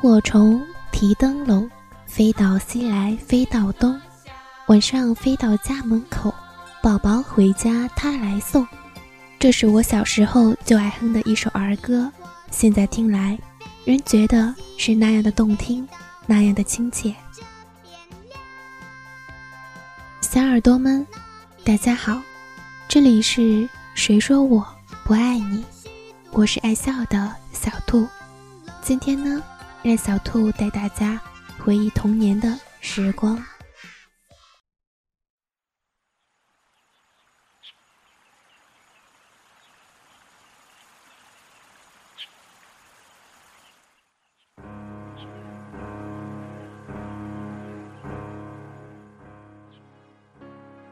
萤火虫提灯笼，飞到西来飞到东，晚上飞到家门口，宝宝回家他来送。这是我小时候就爱哼的一首儿歌，现在听来，仍觉得是那样的动听，那样的亲切。小耳朵们，大家好，这里是谁说我不爱你？我是爱笑的小兔，今天呢，让小兔带大家回忆童年的时光。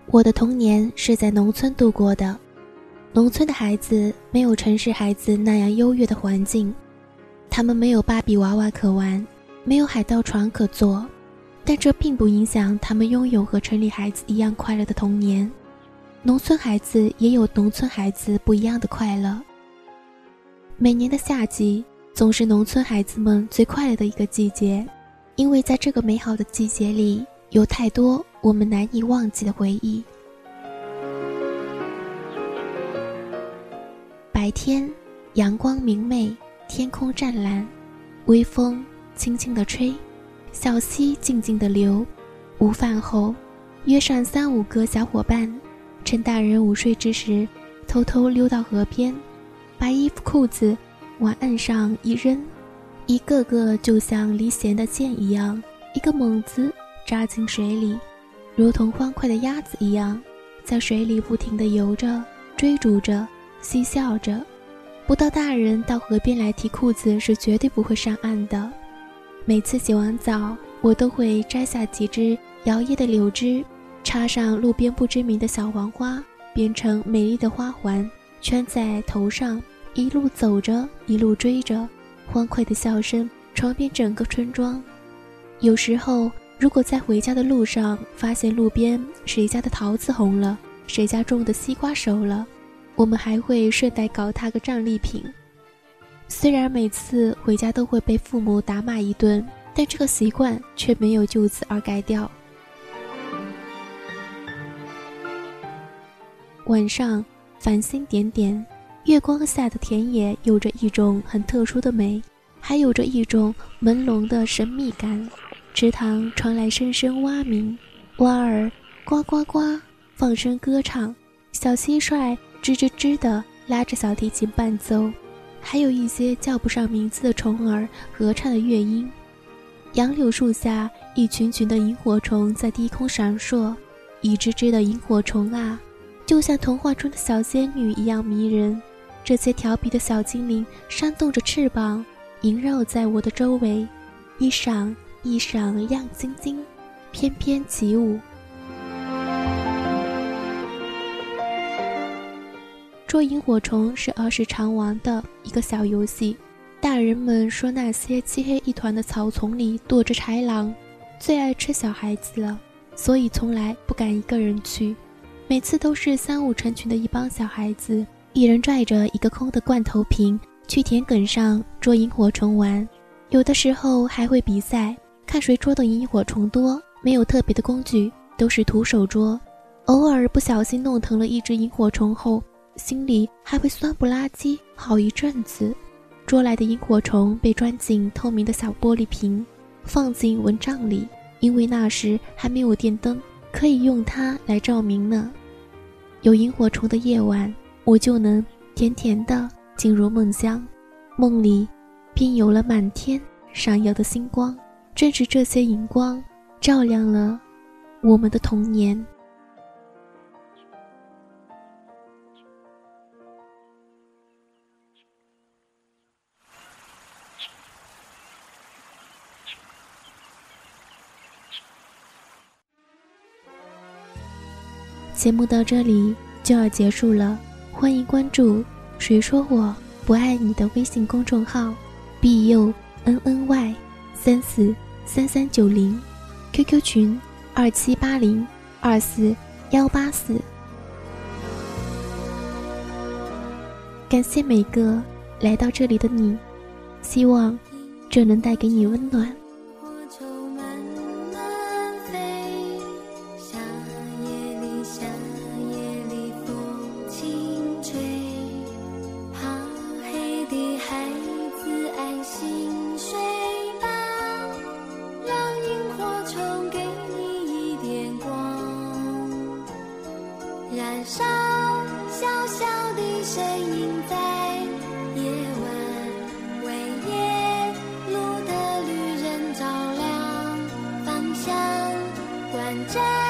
我的童年是在农村度过的。农村的孩子没有城市孩子那样优越的环境，他们没有芭比娃娃可玩，没有海盗船可坐，但这并不影响他们拥有和城里孩子一样快乐的童年。农村孩子也有农村孩子不一样的快乐。每年的夏季总是农村孩子们最快乐的一个季节，因为在这个美好的季节里，有太多我们难以忘记的回忆。白天，阳光明媚，天空湛蓝，微风轻轻地吹，小溪静静地流。午饭后，约上三五个小伙伴，趁大人午睡之时，偷偷溜到河边，把衣服裤子往岸上一扔，一个个就像离弦的箭一样，一个猛子扎进水里，如同欢快的鸭子一样，在水里不停地游着，追逐着。嬉笑着，不到大人到河边来提裤子是绝对不会上岸的。每次洗完澡，我都会摘下几枝摇曳的柳枝，插上路边不知名的小黄花，编成美丽的花环，圈在头上，一路走着，一路追着，欢快的笑声传遍整个村庄。有时候，如果在回家的路上发现路边谁家的桃子红了，谁家种的西瓜熟了。我们还会顺带搞他个战利品，虽然每次回家都会被父母打骂一顿，但这个习惯却没有就此而改掉。晚上繁星点点，月光下的田野有着一种很特殊的美，还有着一种朦胧的神秘感。池塘传来声声蛙鸣，蛙儿呱呱呱放声歌唱，小蟋蟀。吱吱吱的拉着小提琴伴奏，还有一些叫不上名字的虫儿合唱的乐音。杨柳树下，一群群的萤火虫在低空闪烁，一只只的萤火虫啊，就像童话中的小仙女一样迷人。这些调皮的小精灵扇动着翅膀，萦绕在我的周围，一闪一闪亮晶晶，翩翩起舞。捉萤火虫是儿时常玩的一个小游戏。大人们说那些漆黑一团的草丛里躲着豺狼，最爱吃小孩子了，所以从来不敢一个人去。每次都是三五成群的一帮小孩子，一人拽着一个空的罐头瓶去田埂上捉萤火虫玩。有的时候还会比赛，看谁捉的萤火虫多。没有特别的工具，都是徒手捉。偶尔不小心弄疼了一只萤火虫后，心里还会酸不拉几好一阵子。捉来的萤火虫被装进透明的小玻璃瓶，放进蚊帐里，因为那时还没有电灯，可以用它来照明呢。有萤火虫的夜晚，我就能甜甜的进入梦乡，梦里便有了满天闪耀的星光。正是这些荧光，照亮了我们的童年。节目到这里就要结束了，欢迎关注“谁说我不爱你”的微信公众号，b u n n y 三四三三九零，QQ 群二七八零二四幺八四。感谢每个来到这里的你，希望这能带给你温暖。shine.